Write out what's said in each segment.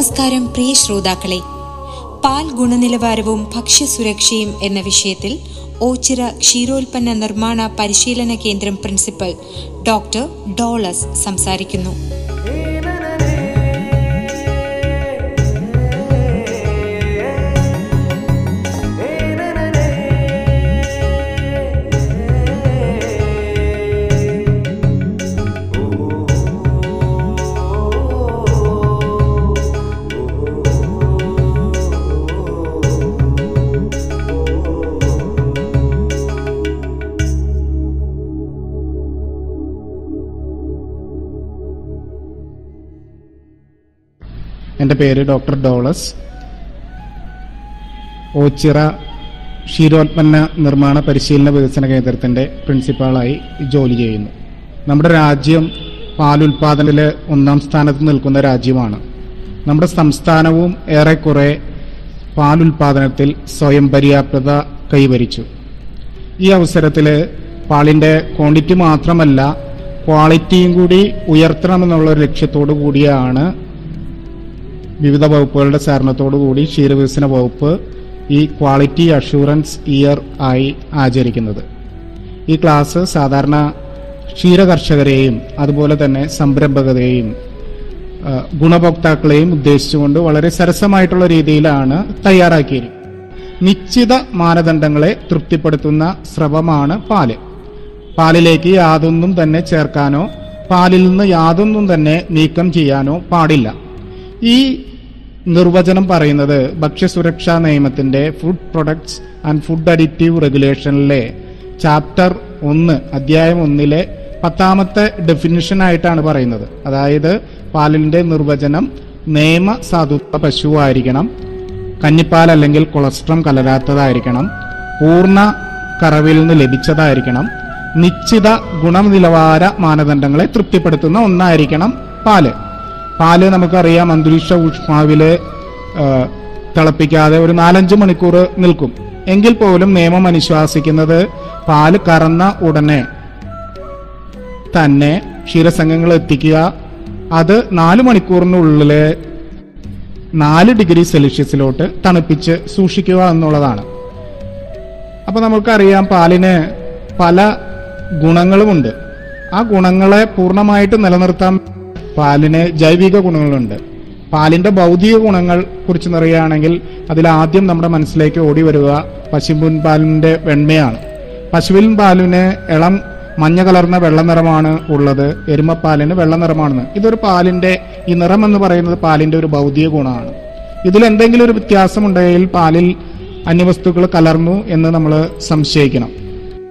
നമസ്കാരം പ്രിയ ശ്രോതാക്കളെ. പാൽ ഗുണനിലവാരവും ഭക്ഷ്യസുരക്ഷയും എന്ന വിഷയത്തിൽ ഓച്ചിറ ക്ഷീരോൽപ്പന്ന നിർമ്മാണ പരിശീലന കേന്ദ്രം പ്രിൻസിപ്പൽ ഡോക്ടർ ഡോളസ് സംസാരിക്കുന്നു. എന്റെ പേര് ഡോക്ടർ ഡോളസ്. ഓച്ചിറ ക്ഷീരോത്പന്ന നിർമ്മാണ പരിശീലന വികസന കേന്ദ്രത്തിന്റെ പ്രിൻസിപ്പാളായി ജോലി ചെയ്യുന്നു. നമ്മുടെ രാജ്യം പാലുൽപാദനത്തിൽ ഒന്നാം സ്ഥാനത്ത് നിൽക്കുന്ന രാജ്യമാണ്. നമ്മുടെ സംസ്ഥാനവും ഏറെക്കുറെ പാലുൽപാദനത്തിൽ സ്വയം പര്യാപ്തത കൈവരിച്ചു. ഈ അവസരത്തിൽ പാലിന്റെ ക്വാണ്ടിറ്റി മാത്രമല്ല ക്വാളിറ്റിയും കൂടി ഉയർത്തണമെന്നുള്ള ലക്ഷ്യത്തോടു കൂടിയാണ് വിവിധ വകുപ്പുകളുടെ കൂടി ക്ഷീരവികസന വകുപ്പ് ഈ ക്വാളിറ്റി അഷൂറൻസ് ഇയർ ആയി ആചരിക്കുന്നത്. ഈ ക്ലാസ് സാധാരണ ക്ഷീര കർഷകരെയും അതുപോലെ തന്നെ സംരംഭകരെയും ഗുണഭോക്താക്കളെയും ഉദ്ദേശിച്ചുകൊണ്ട് വളരെ സരസമായിട്ടുള്ള രീതിയിലാണ് തയ്യാറാക്കിയിരിക്കുന്നത്. നിശ്ചിത മാനദണ്ഡങ്ങളെ തൃപ്തിപ്പെടുത്തുന്ന സ്രവമാണ് പാൽ. പാലിലേക്ക് യാതൊന്നും തന്നെ ചേർക്കാനോ പാലിൽ നിന്ന് യാതൊന്നും തന്നെ നീക്കം ചെയ്യാനോ പാടില്ല. ഈ നിർവചനം പറയുന്നത് ഭക്ഷ്യസുരക്ഷാ നിയമത്തിന്റെ food products and food additive റെഗുലേഷനിലെ chapter ഒന്ന് അധ്യായം ഒന്നിലെ പത്താമത്തെ ഡെഫിനിഷൻ ആയിട്ടാണ് പറയുന്നത്. അതായത് പാലിന്റെ നിർവചനം നിയമ സാധുത്വ പശുവായിരിക്കണം കഞ്ഞിപ്പാൽ അല്ലെങ്കിൽ കൊളസ്ട്രം കലരാത്തതായിരിക്കണം പൂർണ കറവിൽ നിന്ന് ലഭിച്ചതായിരിക്കണം നിശ്ചിത ഗുണനിലവാര മാനദണ്ഡങ്ങളെ തൃപ്തിപ്പെടുത്തുന്ന ഒന്നായിരിക്കണം പാൽ. പാൽ നമുക്കറിയാം അന്തരീക്ഷ ഊഷ്മാവിൽ തിളപ്പിക്കാതെ ഒരു നാലഞ്ച് മണിക്കൂർ നിൽക്കും. എങ്കിൽ പോലും നിയമം അനുശ്വാസിക്കുന്നത് പാൽ കറന്ന ഉടനെ തന്നെ ക്ഷീരസംഘങ്ങൾ എത്തിക്കുക. അത് നാല് മണിക്കൂറിനുള്ളിൽ നാല് ഡിഗ്രി സെൽഷ്യസിലോട്ട് തണുപ്പിച്ച് സൂക്ഷിക്കുക എന്നുള്ളതാണ്. അപ്പൊ നമുക്കറിയാം പാലിന് പല ഗുണങ്ങളുമുണ്ട്. ആ ഗുണങ്ങളെ പൂർണമായിട്ട് നിലനിർത്താൻ പാലിന് ജൈവിക ഗുണങ്ങളുണ്ട്. പാലിന്റെ ഭൗതിക ഗുണങ്ങൾ കുറിച്ച് നിറയുകയാണെങ്കിൽ അതിൽ ആദ്യം നമ്മുടെ മനസ്സിലേക്ക് ഓടി വരിക പശുവിൻ പാലിന്റെ വെണ്മയാണ്. പശുവിൻ പാലിന് ഇളം മഞ്ഞ കലർന്ന വെള്ള നിറമാണ് ഉള്ളത്. എരുമപ്പാലിന് വെള്ള നിറമാണെന്ന്. ഇതൊരു പാലിന്റെ ഈ നിറം എന്ന് പറയുന്നത് പാലിന്റെ ഒരു ഭൗതിക ഗുണമാണ്. ഇതിൽ എന്തെങ്കിലും ഒരു വ്യത്യാസമുണ്ടെങ്കിൽ പാലിൽ അന്യവസ്തുക്കൾ കലർന്നു എന്ന് നമ്മൾ സംശയിക്കണം.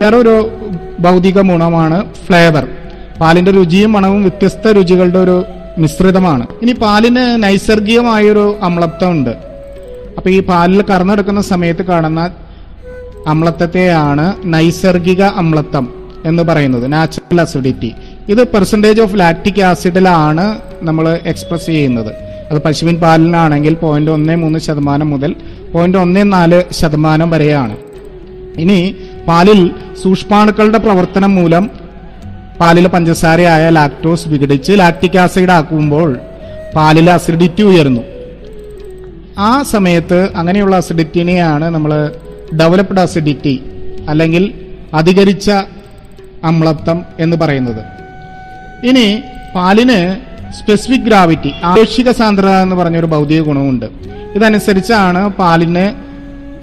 വേറെ ഒരു ഭൗതിക ഗുണമാണ് ഫ്ലേവർ. പാലിന്റെ രുചിയും മണവും വ്യത്യസ്ത രുചികളുടെ ഒരു മിശ്രിതമാണ്. ഇനി പാലിന് നൈസർഗികമായൊരു അമ്ലത്വം ഉണ്ട് അപ്പൊ ഈ പാലിൽ കറന്നെടുക്കുന്ന സമയത്ത് കാണുന്ന അമ്ലത്വത്തെയാണ് നൈസർഗിക അമ്ലത്വം എന്ന് പറയുന്നത് നാച്ചുറൽ അസിഡിറ്റി ഇത് പെർസെന്റേജ് ഓഫ് ലാക്റ്റിക് ആസിഡിലാണ് നമ്മൾ എക്സ്പ്രസ് ചെയ്യുന്നത്. അത് പശുവിൻ പാലിനാണെങ്കിൽ പോയിന്റ് ഒന്ന് മൂന്ന് ശതമാനം മുതൽ പോയിന്റ് ഒന്ന് നാല് ശതമാനം വരെയാണ്. ഇനി പാലിൽ സൂക്ഷ്മാണുക്കളുടെ പ്രവർത്തനം മൂലം പാലിൽ പഞ്ചസാരയായ ലാക്ടോസ് വിഘടിച്ച് ലാക്ടിക് ആസിഡ് ആക്കുമ്പോൾ പാലിലെ അസിഡിറ്റി ഉയരുന്നു. ആ സമയത്ത് അങ്ങനെയുള്ള അസിഡിറ്റിനെയാണ് നമ്മൾ ഡെവലപ്ഡ് അസിഡിറ്റി അല്ലെങ്കിൽ അധികരിച്ച അമ്ലത്വം എന്ന് പറയുന്നത്. ഇനി പാലിന് സ്പെസിഫിക് ഗ്രാവിറ്റി ആപേക്ഷിക സാന്ദ്രത എന്ന് പറഞ്ഞൊരു ഭൗതിക ഗുണമുണ്ട്. ഇതനുസരിച്ചാണ് പാലിന്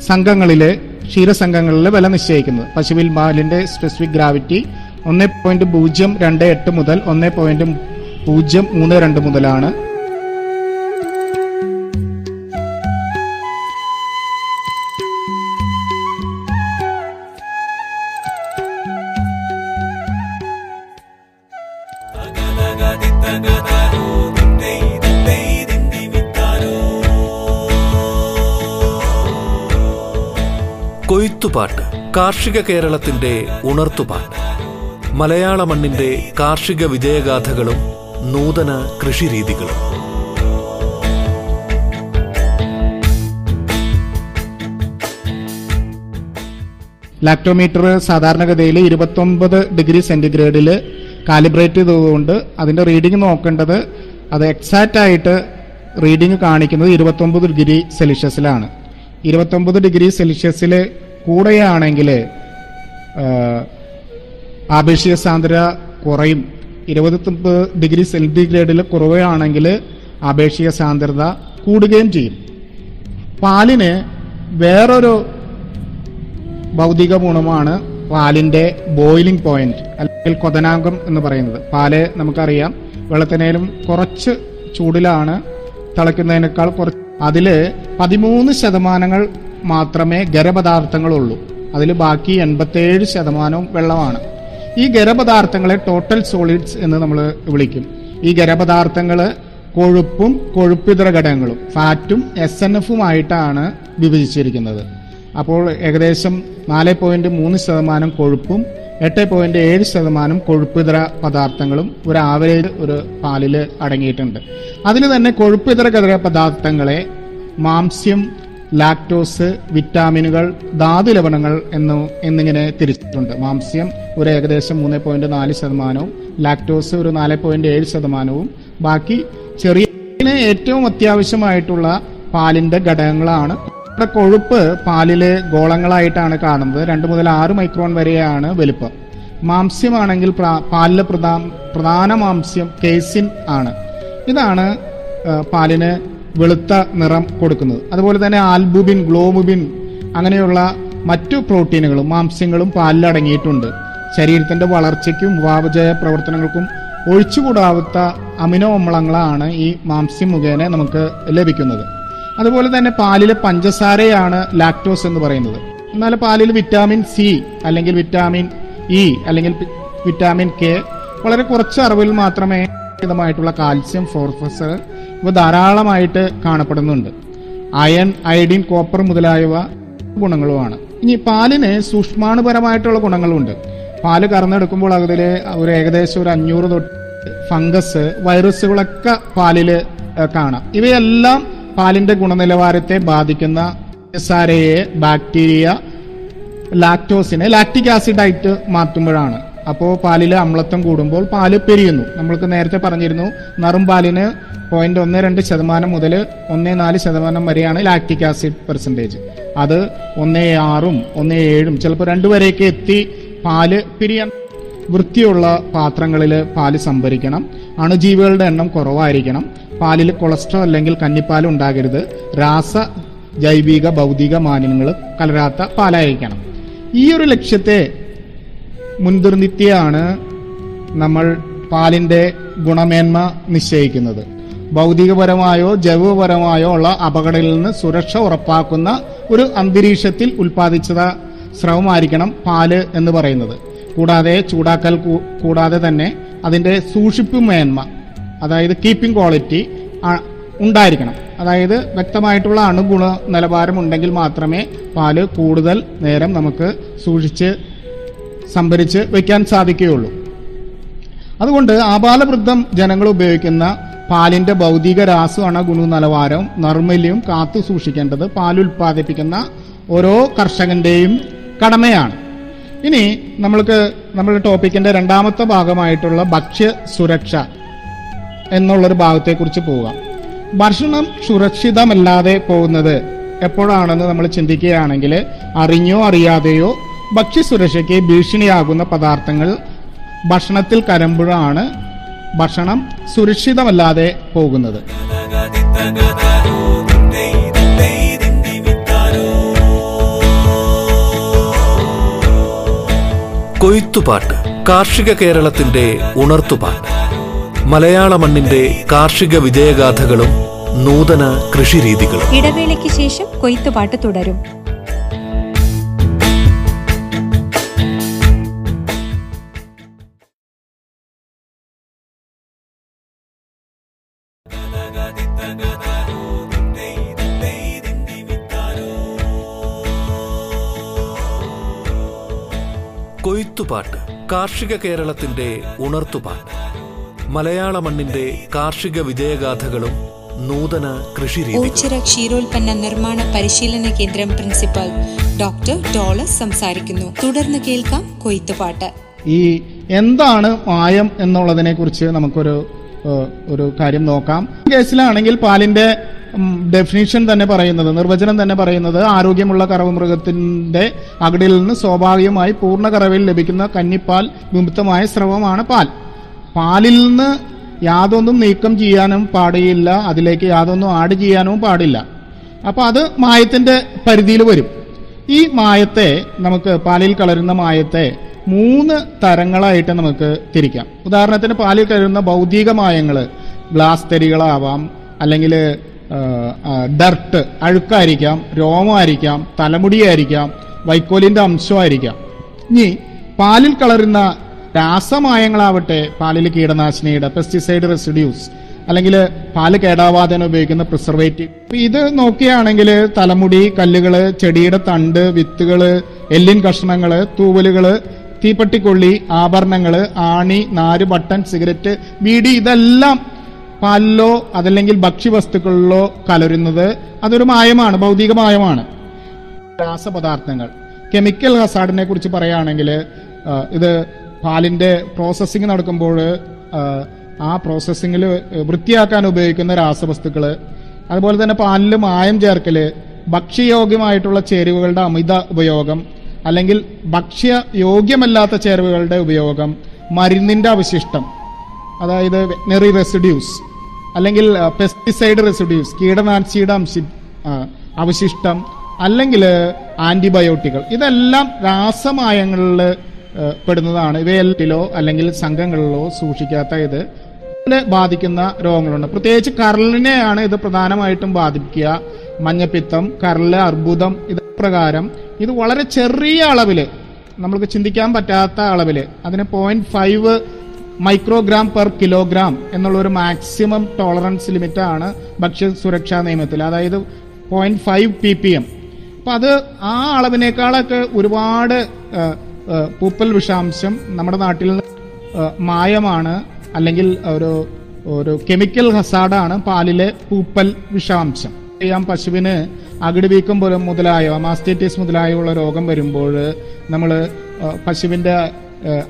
സംഘങ്ങളിലെ ക്ഷീരസംഘങ്ങളിലെ വില നിശ്ചയിക്കുന്നത്. പശുവിൽ പാലിന്റെ സ്പെസിഫിക് ഗ്രാവിറ്റി ഒന്ന് പോയിന്റ് പൂജ്യം രണ്ട് എട്ട് മുതൽ ഒന്ന് പോയിന്റ് പൂജ്യം മൂന്ന് രണ്ട് മുതലാണ്. കൊയ്ത്തുപാട്ട് കാർഷിക കേരളത്തിന്റെ ഉണർത്തുപാട്ട്. മലയാള മണ്ണിന്റെ കാർഷിക വിജയഗാഥകളും നൂതന കൃഷിരീതികളും. ലാക്ടോമീറ്റർ സാധാരണഗതിയിൽ ഇരുപത്തൊമ്പത് ഡിഗ്രി സെന്റിഗ്രേഡിൽ കാലിബ്രേറ്റ് ചെയ്തതുകൊണ്ട് അതിന്റെ റീഡിംഗ് നോക്കേണ്ടത് അത് എക്സാക്റ്റ് ആയിട്ട് റീഡിംഗ് കാണിക്കുന്നത് ഇരുപത്തൊമ്പത് ഡിഗ്രി സെൽഷ്യസിലാണ്. ഇരുപത്തൊമ്പത് ഡിഗ്രി സെൽഷ്യസിൽ കൂടെയാണെങ്കിൽ ആപേക്ഷിക സാന്ദ്രത കുറയും. ഇരുപത്തൊമ്പത് ഡിഗ്രി സെൽഡിഗ്രേഡിൽ കുറവുകയാണെങ്കിൽ ആപേക്ഷിക സാന്ദ്രത കൂടുകയും ചെയ്യും. പാലിന് വേറൊരു ഭൗതിക ഗുണമാണ് പാലിന്റെ ബോയിലിംഗ് പോയിന്റ് അല്ലെങ്കിൽ കൊതനാംഗം എന്ന് പറയുന്നത്. പാൽ നമുക്കറിയാം വെള്ളത്തിനേലും കുറച്ച് ചൂടിലാണ് തിളയ്ക്കുന്നതിനേക്കാൾ കുറച്ച്. അതിൽ പതിമൂന്ന് ശതമാനങ്ങൾ മാത്രമേ ഖരപദാർത്ഥങ്ങളുള്ളൂ. അതിൽ ബാക്കി എൺപത്തേഴ് ശതമാനവും വെള്ളമാണ്. ഈ ഖരപദാർത്ഥങ്ങളെ ടോട്ടൽ സോളിഡ്സ് എന്ന് നമ്മൾ വിളിക്കും. ഈ ഖരപദാർത്ഥങ്ങൾ കൊഴുപ്പും കൊഴുപ്പിതര ഘടകങ്ങളും ഫാറ്റും എസ് എൻ എഫും ആയിട്ടാണ് വിഭജിച്ചിരിക്കുന്നത്. അപ്പോൾ ഏകദേശം നാല് പോയിന്റ് മൂന്ന് ശതമാനം കൊഴുപ്പും എട്ട് പോയിന്റ് ഏഴ് ശതമാനം കൊഴുപ്പിതര പദാർത്ഥങ്ങളും ഒരു ആവറേജ് ഒരു പാലിൽ അടങ്ങിയിട്ടുണ്ട്. അതിൽ തന്നെ കൊഴുപ്പിതര ഘടക പദാർത്ഥങ്ങളെ മാംസ്യം ലാക്ടോസ് വിറ്റാമിനുകൾ ധാതു ലവണങ്ങൾ എന്ന് എന്നിങ്ങനെ തിരിച്ചിട്ടുണ്ട്. മാംസ്യം ഒരു ഏകദേശം മൂന്ന് പോയിന്റ് നാല് ശതമാനവും ലാക്ടോസ് ഒരു നാല് പോയിന്റ് ഏഴ് ശതമാനവും. ബാക്കി ചെറിയ ഏറ്റവും അത്യാവശ്യമായിട്ടുള്ള പാലിന്റെ ഘടകങ്ങളാണ്. ഇവിടെ കൊഴുപ്പ് പാലിൽ ഗോളങ്ങളായിട്ടാണ് കാണുന്നത്. രണ്ട് മുതൽ ആറ് മൈക്രോൺ വരെയാണ് വലുപ്പം. മാംസ്യമാണെങ്കിൽ പാലിലെ പ്രധാന പ്രധാന മാംസ്യം കേസിൻ ആണ്. ഇതാണ് പാലിന് വെളുത്ത നിറം കൊടുക്കുന്നത്. അതുപോലെ തന്നെ ആൽബുബിൻ ഗ്ലോമുബിൻ അങ്ങനെയുള്ള മറ്റു പ്രോട്ടീനുകളും മാംസ്യങ്ങളും പാലിലടങ്ങിയിട്ടുണ്ട്. ശരീരത്തിന്റെ വളർച്ചയ്ക്കും ഉപാപചയ പ്രവർത്തനങ്ങൾക്കും ഒഴിച്ചുകൂടാവാത്ത അമിനോ അമ്ലങ്ങളാണ് ഈ മാംസ്യം മുഖേന നമുക്ക് ലഭിക്കുന്നത്. അതുപോലെ തന്നെ പാലിലെ പഞ്ചസാരയാണ് ലാക്ടോസ് എന്ന് പറയുന്നത്. എന്നാൽ പാലിൽ വിറ്റാമിൻ സി അല്ലെങ്കിൽ വിറ്റാമിൻ ഇ അല്ലെങ്കിൽ വിറ്റാമിൻ കെ വളരെ കുറച്ച് അറിവിൽ മാത്രമേ ിതമായിട്ടുള്ള കാൽസ്യം ഫോസ്ഫറസ് ഇവ ധാരാളമായിട്ട് കാണപ്പെടുന്നുണ്ട്. അയൺ അയഡിൻ കോപ്പർ മുതലായവ ഗുണങ്ങളുമാണ്. ഇനി പാലിന് സൂക്ഷ്മാണുപരമായിട്ടുള്ള ഗുണങ്ങളുണ്ട്. പാൽ കറന്നെടുക്കുമ്പോൾ അതിൽ ഒരു ഏകദേശം ഒരു അഞ്ഞൂറ് തൊട്ട് ഫംഗസ് വൈറസുകളൊക്കെ പാലിൽ കാണാം. ഇവയെല്ലാം പാലിന്റെ ഗുണനിലവാരത്തെ ബാധിക്കുന്ന സാരയെ ബാക്ടീരിയ ലാക്ടോസിനെ ലാക്റ്റിക് ആസിഡായിട്ട് മാറ്റുമ്പോഴാണ്. അപ്പോൾ പാലിൽ അമ്ലത്വം കൂടുമ്പോൾ പാൽ പെരിയുന്നു. നമ്മൾക്ക് നേരത്തെ പറഞ്ഞിരുന്നു നറും പാലിന് പോയിന്റ് ഒന്ന് രണ്ട് ശതമാനം മുതൽ ഒന്ന് നാല് ശതമാനം വരെയാണ് ലാക്റ്റിക് ആസിഡ് പെർസെന്റേജ് അത് ഒന്ന് ആറും ഒന്ന് ഏഴും ചിലപ്പോൾ രണ്ട് വരെയൊക്കെ എത്തി പാൽ പിരിയാൻ വൃത്തിയുള്ള പാത്രങ്ങളിൽ പാൽ സംഭരിക്കണം. അണുജീവികളുടെ എണ്ണം കുറവായിരിക്കണം. പാലിൽ കൊളസ്ട്രോൾ അല്ലെങ്കിൽ കന്നിപ്പാൽ ഉണ്ടാകരുത്. രാസ ജൈവിക ഭൗതിക മാലിന്യങ്ങൾ കലരാത്ത പാലായിരിക്കണം. ഈ ഒരു ലക്ഷ്യത്തെ മുൻനിർത്തിയാണ് നമ്മൾ പാലിന്റെ ഗുണമേന്മ നിശ്ചയിക്കുന്നത്. ഭൗതികപരമായോ ജൈവപരമായോ ഉള്ള അപകടങ്ങളിൽ നിന്ന് സുരക്ഷ ഉറപ്പാക്കുന്ന ഒരു അന്തരീക്ഷത്തിൽ ഉൽപ്പാദിച്ചത സ്രവമായിരിക്കണം പാൽ എന്ന് പറയുന്നത്. കൂടാതെ ചൂടാക്കൽ കൂടാതെ തന്നെ അതിന്റെ സൂക്ഷിപ്പ് മേന്മ അതായത് കീപ്പിംഗ് ക്വാളിറ്റി ഉണ്ടായിരിക്കണം. അതായത് വ്യക്തമായിട്ടുള്ള അണുഗുണ നിലവാരം ഉണ്ടെങ്കിൽ മാത്രമേ പാൽ കൂടുതൽ നേരം നമുക്ക് സൂക്ഷിച്ച് സംഭരിച്ച് വയ്ക്കാൻ സാധിക്കുകയുള്ളൂ. അതുകൊണ്ട് ആപാലവൃദ്ധം ജനങ്ങൾ ഉപയോഗിക്കുന്ന പാലിന്റെ ഭൗതിക രാസവണ ഗുണനിലവാരവും നർമ്മല്യവും കാത്തു സൂക്ഷിക്കേണ്ടത് പാൽ ഉൽപ്പാദിപ്പിക്കുന്ന ഓരോ കർഷകന്റെയും കടമയാണ്. ഇനി നമ്മൾക്ക് നമ്മുടെ ടോപ്പിക്കിന്റെ രണ്ടാമത്തെ ഭാഗമായിട്ടുള്ള ഭക്ഷ്യ സുരക്ഷ എന്നുള്ളൊരു ഭാഗത്തെക്കുറിച്ച് പോവുക. ഭക്ഷണം സുരക്ഷിതമല്ലാതെ പോകുന്നത് എപ്പോഴാണെന്ന് നമ്മൾ ചിന്തിക്കുകയാണെങ്കിൽ അറിഞ്ഞോ അറിയാതെയോ ഭക്ഷ്യസുരക്ഷയ്ക്ക് ഭീഷണിയാകുന്ന പദാർത്ഥങ്ങൾ ഭക്ഷണത്തിൽ കരമ്പുഴാണ് ഭക്ഷണം സുരക്ഷിതമല്ലാതെ പോകുന്നത്. കൊയ്ത്തുപാട്ട് കാർഷിക കേരളത്തിന്റെ ഉണർത്തുപാട്ട്. മലയാള മണ്ണിന്റെ കാർഷിക വിജയഗാഥകളും നൂതന കൃഷിരീതികളും. ഇടവേളയ്ക്ക് ശേഷം കൊയ്ത്തുപാട്ട് തുടരും. കൊയ്ത്തുപാട്ട് കാർഷിക കേരളത്തിന്റെ ഉണർത്തുപാട്ട്. മലയാള മണ്ണിന്റെ കാർഷിക വിജയഗാഥകളും നൂതന കൃഷിരീതികളും. ഓച്ചിറ ക്ഷീരോൽപ്പന്ന നിർമ്മാണ പരിശീലന കേന്ദ്രം പ്രിൻസിപ്പൽ ഡോക്ടർ ഡോളസ് സംസാരിക്കുന്നു. തുടർന്ന് കേൾക്കാം കൊയ്ത്തുപാട്ട്. ഈ എന്താണ് മായം എന്നുള്ളതിനെ കുറിച്ച് നമുക്കൊരു ഒരു കാര്യം നോക്കാം. കേസിലാണെങ്കിൽ പാലിന്റെ ഡെഫിനിഷൻ തന്നെ പറയുന്നത് നിർവചനം തന്നെ പറയുന്നത് ആരോഗ്യമുള്ള കറവ് മൃഗത്തിന്റെ അകടിൽ നിന്ന് സ്വാഭാവികമായി പൂർണ കറവിൽ ലഭിക്കുന്ന കന്നിപ്പാൽ വിമുക്തമായ സ്രവമാണ് പാൽ. പാലിൽ നിന്ന് യാതൊന്നും നീക്കം ചെയ്യാനും പാടില്ല അതിലേക്ക് യാതൊന്നും ആഡ് ചെയ്യാനും പാടില്ല. അപ്പൊ അത് മായത്തിന്റെ പരിധിയിൽ വരും. ഈ മായത്തെ നമുക്ക് പാലിൽ കളരുന്ന മായത്തെ മൂന്ന് തരങ്ങളായിട്ട് നമുക്ക് തിരിക്കാം. ഉദാഹരണത്തിന് പാലിൽ കലരുന്ന ഭൗതിക മായങ്ങൾ ഗ്ലാസ് തരികളാവാം അല്ലെങ്കിൽ ഡർട്ട് അഴുക്കായിരിക്കാം രോമമായിരിക്കാം തലമുടിയായിരിക്കാം വൈക്കോലിന്റെ അംശമായിരിക്കാം. ഇനി പാലിൽ കളരുന്ന രാസമായങ്ങളാവട്ടെ പാലിൽ കീടനാശിനിയുടെ പെസ്റ്റിസൈഡ് റെസിഡ്യൂസ് അല്ലെങ്കിൽ പാൽ കേടാവാതെ ഉപയോഗിക്കുന്ന പ്രിസർവേറ്റീവ് ഇത് നോക്കുകയാണെങ്കിൽ തലമുടി കല്ലുകൾ ചെടിയുടെ തണ്ട് വിത്തുകൾ എല്ലിൻ കഷ്ണങ്ങൾ തൂവലുകൾ തീപ്പട്ടിക്കൊള്ളി ആഭരണങ്ങൾ ആണി നാര് ബട്ടൺ സിഗരറ്റ് ബീഡി ഇതെല്ലാം പാലിലോ അതല്ലെങ്കിൽ ഭക്ഷ്യവസ്തുക്കളിലോ കലരുന്നത് അതൊരു മായമാണ് ഭൗതിക മായമാണ്. രാസപദാർത്ഥങ്ങൾ. കെമിക്കൽ ഹസാർഡിനെ കുറിച്ച് പറയുകയാണെങ്കിൽ ഇത് പാലിന്റെ പ്രോസസ്സിംഗ് നടക്കുമ്പോൾ ആ പ്രോസസ്സിങ്ങിൽ വൃത്തിയാക്കാൻ ഉപയോഗിക്കുന്ന രാസവസ്തുക്കൾ. അതുപോലെ തന്നെ പാലിൽ മായം ചേർക്കൽ ഭക്ഷ്യയോഗ്യമായിട്ടുള്ള ചേരുവകളുടെ അമിത ഉപയോഗം അല്ലെങ്കിൽ ഭക്ഷ്യയോഗ്യമല്ലാത്ത ചേരുവകളുടെ ഉപയോഗം മരുന്നിന്റെ അവശിഷ്ടം. അതായത് വെറ്റനറി റെസിഡ്യൂസ് അല്ലെങ്കിൽ പെസ്റ്റിസൈഡ് റെസിഡ്യൂസ് കീടനാശിയുടെ അംശി അവശിഷ്ടം അല്ലെങ്കിൽ ആന്റിബയോട്ടിക്കുകൾ ഇതെല്ലാം രാസമായങ്ങളിൽ പെടുന്നതാണ്. ഇവയിലോ അല്ലെങ്കിൽ സംഘങ്ങളിലോ സൂക്ഷിക്കാത്ത ഇത് ബാധിക്കുന്ന രോഗങ്ങളുണ്ട്. പ്രത്യേകിച്ച് കരളിനെയാണ് ഇത് പ്രധാനമായിട്ടും ബാധിക്കുക മഞ്ഞപ്പിത്തം കരൾ അർബുദം ഇത് പ്രകാരം ഇത് വളരെ ചെറിയ അളവിൽ നമ്മൾക്ക് ചിന്തിക്കാൻ പറ്റാത്ത അളവിൽ അതിന് point five microgram per kilogram എന്നുള്ള ഒരു മാക്സിമം ടോളറൻസ് ലിമിറ്റ് ആണ് ഭക്ഷ്യ സുരക്ഷാ നിയമത്തിൽ. അതായത് point five P P M അപ്പൊ അത് ആ അളവിനേക്കാളൊക്കെ ഒരുപാട് പൂപ്പൽ വിഷാംശം നമ്മുടെ നാട്ടിൽ മായമാണ് അല്ലെങ്കിൽ ഒരു ഒരു കെമിക്കൽ ഹസാഡാണ് പാലിലെ പൂപ്പൽ വിഷാംശം. ചെയ്യാം പശുവിന് അകിട് വീക്കം മുതലായ മാസ്റ്റൈറ്റിസ് മുതലായുള്ള രോഗം വരുമ്പോൾ നമ്മൾ പശുവിന്റെ ആ,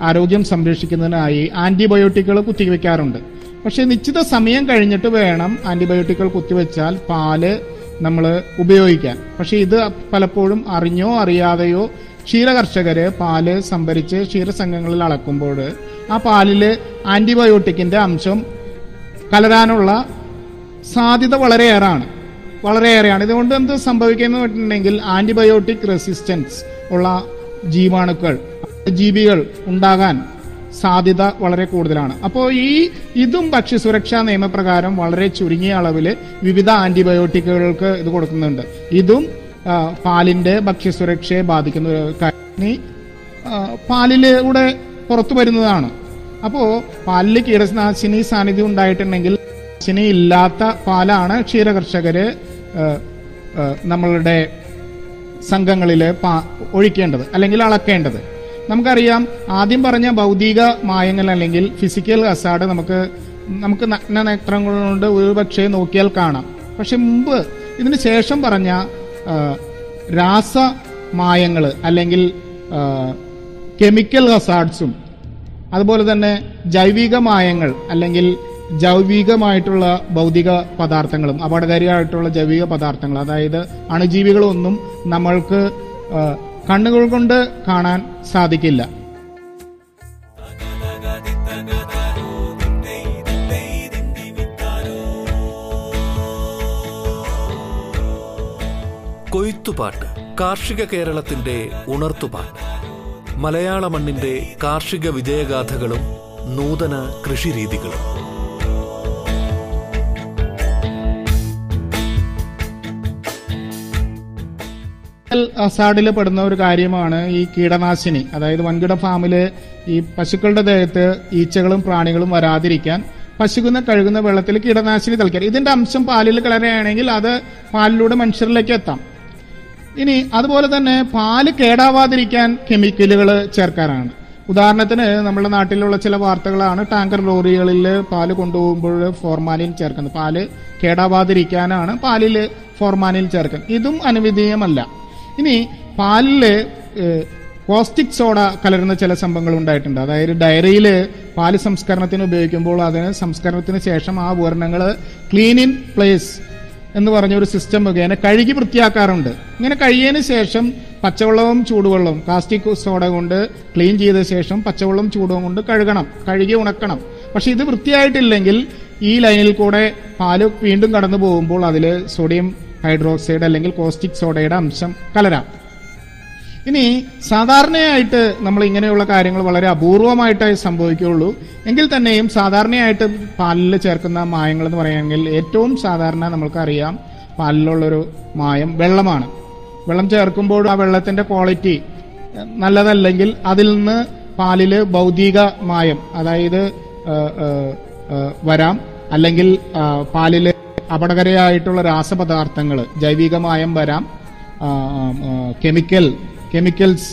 ആരോഗ്യം സംരക്ഷിക്കുന്നതിനായി ആന്റിബയോട്ടിക്കുകൾ കുത്തിവെക്കാറുണ്ട്. പക്ഷേ നിശ്ചിത സമയം കഴിഞ്ഞിട്ട് വേണം ആന്റിബയോട്ടിക്കുകൾ കുത്തിവെച്ചാൽ പാൽ നമ്മൾ ഉപയോഗിക്കാൻ. പക്ഷേ ഇത് പലപ്പോഴും അറിഞ്ഞോ അറിയാതെയോ ക്ഷീരകർഷകര് പാൽ സംഭരിച്ച് ക്ഷീരസംഘങ്ങളിൽ അളക്കുമ്പോൾ ആ പാലിൽ ആന്റിബയോട്ടിക്കിന്റെ അംശം കലരാനുള്ള സാധ്യത വളരെയേറെയാണ് വളരെയേറെയാണ്. ഇതുകൊണ്ട് എന്ത് സംഭവിക്കുന്നു വെച്ചിട്ടുണ്ടെങ്കിൽ ആന്റിബയോട്ടിക് റെസിസ്റ്റൻസ് ഉള്ള ജീവാണുക്കൾ ജീവികൾ ഉണ്ടാകാൻ സാധ്യത വളരെ കൂടുതലാണ്. അപ്പോൾ ഈ ഇതും ഭക്ഷ്യസുരക്ഷാ നിയമപ്രകാരം വളരെ ചുരുങ്ങിയ അളവിൽ വിവിധ ആന്റിബയോട്ടിക്കുകൾക്ക് ഇത് കൊടുക്കുന്നുണ്ട്. ഇതും പാലിന്റെ ഭക്ഷ്യസുരക്ഷയെ ബാധിക്കുന്ന ഇനി, പാലിലൂടെ പുറത്തു വരുന്നതാണ്. അപ്പോൾ പാലിൽ കീടനാശിനി സാന്നിധ്യം ഉണ്ടായിട്ടുണ്ടെങ്കിൽ നാശിനി ഇല്ലാത്ത പാലാണ് ക്ഷീരകർഷകര് നമ്മളുടെ സംഘങ്ങളിൽ ഒഴിക്കേണ്ടത് അല്ലെങ്കിൽ അളക്കേണ്ടത്. നമുക്കറിയാം ആദ്യം പറഞ്ഞ ഭൗതിക മായങ്ങൾ അല്ലെങ്കിൽ ഫിസിക്കൽ ഹസാഡ് നമുക്ക് നമുക്ക് നഗ്ന നേത്രങ്ങൾ കൊണ്ട് ഒരുപക്ഷെ നോക്കിയാൽ കാണാം. പക്ഷെ മുമ്പ് ഇതിന് ശേഷം പറഞ്ഞ രാസമായങ്ങൾ അല്ലെങ്കിൽ കെമിക്കൽ ഹസാഡ്സും അതുപോലെ തന്നെ ജൈവിക മായങ്ങൾ അല്ലെങ്കിൽ ജൈവികമായിട്ടുള്ള ഭൗതിക പദാർത്ഥങ്ങളും അപകടകാരിയായിട്ടുള്ള ജൈവിക പദാർത്ഥങ്ങൾ അതായത് അണുജീവികളൊന്നും നമ്മൾക്ക് കണ്ണുകൾ കൊണ്ട് കാണാൻ സാധിക്കില്ല. കൊയ്ത്തുപാട്ട് കാർഷിക കേരളത്തിന്റെ ഉണർത്തുപാട്ട്. മലയാള മണ്ണിന്റെ കാർഷിക വിജയഗാഥകളും നൂതന കൃഷിരീതികളും. അസാഡിൽ പെടുന്ന ഒരു കാര്യമാണ് ഈ കീടനാശിനി. അതായത് വൻകിട ഫാമിൽ ഈ പശുക്കളുടെ ദേഹത്ത് ഈച്ചകളും പ്രാണികളും വരാതിരിക്കാൻ പശുക്കുന്ന കഴുകുന്ന വെള്ളത്തിൽ കീടനാശിനി തളിക്കുക ഇതിന്റെ അംശം പാലിൽ കിളരുകയാണെങ്കിൽ അത് പാലിലൂടെ മനുഷ്യരിലേക്ക് എത്താം. ഇനി അതുപോലെ തന്നെ പാൽ കേടാവാതിരിക്കാൻ കെമിക്കലുകൾ ചേർക്കാനാണ് ഉദാഹരണത്തിന് നമ്മുടെ നാട്ടിലുള്ള ചില വാർത്തകളാണ് ടാങ്കർ ലോറികളിൽ പാൽ കൊണ്ടുപോകുമ്പോൾ ഫോർമാലിൻ ചേർക്കുന്നത്. പാൽ കേടാവാതിരിക്കാനാണ് പാലിൽ ഫോർമാലിൻ ചേർക്കുന്നത്. ഇതും അനുവദനീയമല്ല. ഇനി പാലിൽ കോസ്റ്റിക് സോഡ കലരുന്ന ചില സംഭവങ്ങൾ ഉണ്ടായിട്ടുണ്ട് അതായത് ഡയറിയിൽ പാൽ സംസ്കരണത്തിന് ഉപയോഗിക്കുമ്പോൾ അതിന് സംസ്കരണത്തിന് ശേഷം ആ ഉപകരണങ്ങൾ ക്ലീൻ ഇൻ പ്ലേസ് എന്ന് പറഞ്ഞ ഒരു സിസ്റ്റം മുഖേന കഴുകി വൃത്തിയാക്കാറുണ്ട്. ഇങ്ങനെ കഴിയതിന് ശേഷം പച്ചവെള്ളവും ചൂടുവെള്ളവും കാസ്റ്റിക് സോഡ കൊണ്ട് ക്ലീൻ ചെയ്ത ശേഷം പച്ചവെള്ളം ചൂടവും കൊണ്ട് കഴുകണം കഴുകി ഉണക്കണം. പക്ഷെ ഇത് വൃത്തിയായിട്ടില്ലെങ്കിൽ ഈ ലൈനിൽ കൂടെ പാൽ വീണ്ടും കടന്നു പോകുമ്പോൾ അതിൽ സോഡിയം ഹൈഡ്രോക്സൈഡ് അല്ലെങ്കിൽ കോസ്റ്റിക് സോഡയുടെ അംശം കലരാം. ഇനി സാധാരണയായിട്ട് നമ്മൾ ഇങ്ങനെയുള്ള കാര്യങ്ങൾ വളരെ അപൂർവമായിട്ടേ സംഭവിക്കുകയുള്ളൂ. എങ്കിൽ തന്നെയും സാധാരണയായിട്ട് പാലിൽ ചേർക്കുന്ന മായങ്ങൾ എന്ന് പറയുകയാണെങ്കിൽ ഏറ്റവും സാധാരണ നമുക്കറിയാം പാലിലുള്ളൊരു മായം വെള്ളമാണ്. വെള്ളം ചേർക്കുമ്പോൾ ആ വെള്ളത്തിന്റെ ക്വാളിറ്റി നല്ലതല്ലെങ്കിൽ അതിൽ നിന്ന് പാലിൽ ഭൗതിക മായം അതായത് വരാം. അല്ലെങ്കിൽ പാലിൽ അപകടകരമായിട്ടുള്ള രാസപദാർത്ഥങ്ങൾ ജൈവികമായം വരാം കെമിക്കൽ കെമിക്കൽസ്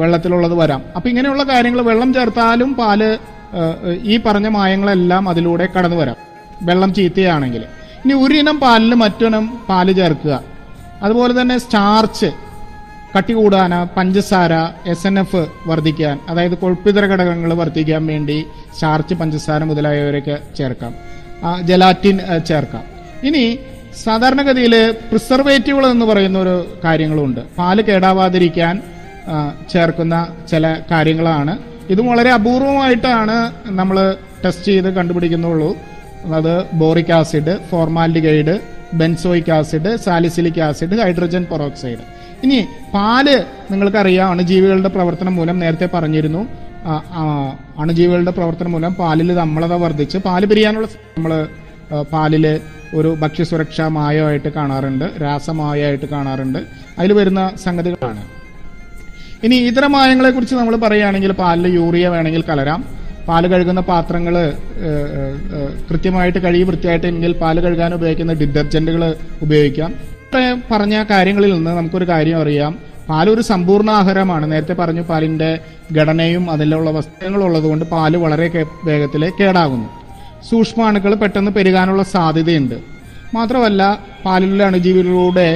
വെള്ളത്തിലുള്ളത് വരാം. അപ്പം ഇങ്ങനെയുള്ള കാര്യങ്ങൾ വെള്ളം ചേർത്താലും പാൽ ഈ പറഞ്ഞ മായങ്ങളെല്ലാം അതിലൂടെ കടന്നു വരാം. വെള്ളം ചീത്തയാണെങ്കിൽ. ഇനി ഒരിനം പാലിന് മറ്റൊനം പാൽ ചേർക്കുക. അതുപോലെ തന്നെ സ്റ്റാർച്ച് കട്ടി കൂടാൻ പഞ്ചസാര എസ് എൻ എഫ് വർദ്ധിക്കാൻ അതായത് കൊഴുപ്പിതര ഘടകങ്ങൾ വർദ്ധിക്കാൻ വേണ്ടി സ്റ്റാർച്ച് പഞ്ചസാര മുതലായവരൊക്കെ ചേർക്കാം. ജലാറ്റിൻ ചേർക്കാം. ഇനി സാധാരണഗതിയിൽ പ്രിസർവേറ്റീവുകൾ എന്ന് പറയുന്ന ഒരു കാര്യങ്ങളുണ്ട്. പാൽ കേടാവാതിരിക്കാൻ ചേർക്കുന്ന ചില കാര്യങ്ങളാണ്. ഇതും വളരെ അപൂർവമായിട്ടാണ് നമ്മൾ ടെസ്റ്റ് ചെയ്ത് കണ്ടുപിടിക്കുന്നുള്ളൂ. അത് boric acid formaldehyde benzoic acid salicylic acid hydrogen peroxide. ഇനി പാൽ നിങ്ങൾക്കറിയാം അണുജീവികളുടെ പ്രവർത്തനം മൂലം നേരത്തെ പറഞ്ഞിരുന്നു. അണുജീവികളുടെ പ്രവർത്തനം മൂലം പാലിൽ നമ്മളത വർദ്ധിച്ച് പാൽ പിരിയാനുള്ള നമ്മൾ പാലിൽ ഒരു ഭക്ഷ്യസുരക്ഷാ മായമായിട്ട് കാണാറുണ്ട് രാസമായമായിട്ട് കാണാറുണ്ട്. അതിൽ വരുന്ന സംഗതികളാണ്. ഇനി ഇതര മായങ്ങളെ കുറിച്ച് നമ്മൾ പറയുകയാണെങ്കിൽ പാലിൽ യൂറിയ വേണമെങ്കിൽ കലരാം. പാൽ കഴുകുന്ന പാത്രങ്ങൾ കൃത്യമായിട്ട് കഴുകി വൃത്തിയായിട്ടില്ലെങ്കിൽ പാൽ കഴുകാൻ ഉപയോഗിക്കുന്ന ഡിറ്റർജന്റുകൾ ഉപയോഗിക്കാം. പറഞ്ഞ കാര്യങ്ങളിൽ നിന്ന് നമുക്കൊരു കാര്യം അറിയാം. പാൽ ഒരു സമ്പൂർണ ആഹാരമാണ്. നേരത്തെ പറഞ്ഞു പാലിന്റെ ഘടനയും അതിലുള്ള വസ്ത്രങ്ങളും ഉള്ളതുകൊണ്ട് പാൽ വളരെ വേഗത്തിൽ കേടാകുന്നു. സൂക്ഷ്മാണുക്കൾ പെട്ടെന്ന് പെരുകാനുള്ള സാധ്യതയുണ്ട്. മാത്രമല്ല പാലിലുള്ള അണുജീവികളുടെ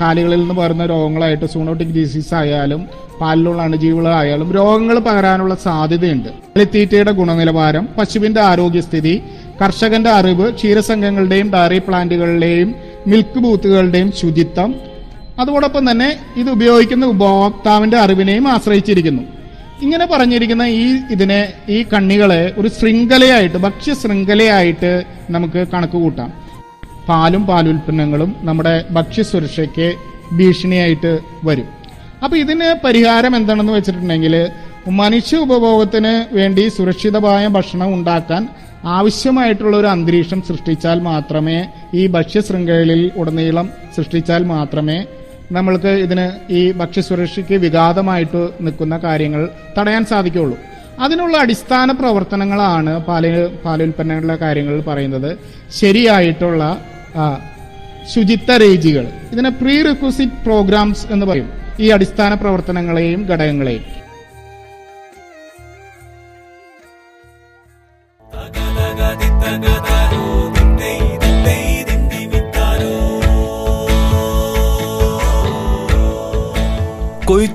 കാലുകളിൽ നിന്ന് പകരുന്ന രോഗങ്ങളായിട്ട് സൂണോട്ടിക് ഡിസീസ് ആയാലും പാലിലുള്ള അണുജീവികളായാലും രോഗങ്ങൾ പകരാനുള്ള സാധ്യതയുണ്ട്. കളിത്തീറ്റയുടെ ഗുണനിലവാരം പശുവിന്റെ ആരോഗ്യസ്ഥിതി കർഷകന്റെ അറിവ് ക്ഷീരസംഘങ്ങളുടെയും ഡയറി പ്ലാന്റുകളുടെയും മിൽക്ക് ബൂത്തുകളുടെയും ശുചിത്വം. അതോടൊപ്പം തന്നെ ഇത് ഉപയോഗിക്കുന്ന ഉപഭോക്താവിന്റെ അറിവിനെയും ആശ്രയിച്ചിരിക്കുന്നു. ഇങ്ങനെ പറഞ്ഞിരിക്കുന്ന ഈ ഇതിനെ ഈ കണ്ണികളെ ഒരു ശൃംഖലയായിട്ട് ഭക്ഷ്യ ശൃംഖലയായിട്ട് നമുക്ക് കണക്ക് കൂട്ടാം. പാലും പാലുൽപ്പന്നങ്ങളും നമ്മുടെ ഭക്ഷ്യസുരക്ഷയ്ക്ക് ഭീഷണിയായിട്ട് വരും. അപ്പൊ ഇതിന് പരിഹാരം എന്താണെന്ന് വെച്ചിട്ടുണ്ടെങ്കിൽ മനുഷ്യ ഉപഭോഗത്തിന് വേണ്ടി സുരക്ഷിതമായ ഭക്ഷണം ഉണ്ടാക്കാൻ ആവശ്യമായിട്ടുള്ള ഒരു അന്തരീക്ഷം സൃഷ്ടിച്ചാൽ മാത്രമേ ഈ ഭക്ഷ്യ ശൃംഖലയിൽ ഉടനീളം സൃഷ്ടിച്ചാൽ മാത്രമേ നമ്മൾക്ക് ഇതിന് ഈ ഭക്ഷ്യസുരക്ഷയ്ക്ക് വിഘാതമായിട്ട് നിൽക്കുന്ന കാര്യങ്ങൾ തടയാൻ സാധിക്കുകയുള്ളൂ. അതിനുള്ള അടിസ്ഥാന പ്രവർത്തനങ്ങളാണ് പാല പാലുൽപ്പന്നങ്ങളുടെ കാര്യങ്ങൾ പറയുന്നത്. ശരിയായിട്ടുള്ള ശുചിത്വ രേജികൾ ഇതിനെ പ്രീ റിക്വസിറ്റ് പ്രോഗ്രാംസ് എന്ന് പറയും. ഈ അടിസ്ഥാന പ്രവർത്തനങ്ങളെയും ഘടകങ്ങളെയും.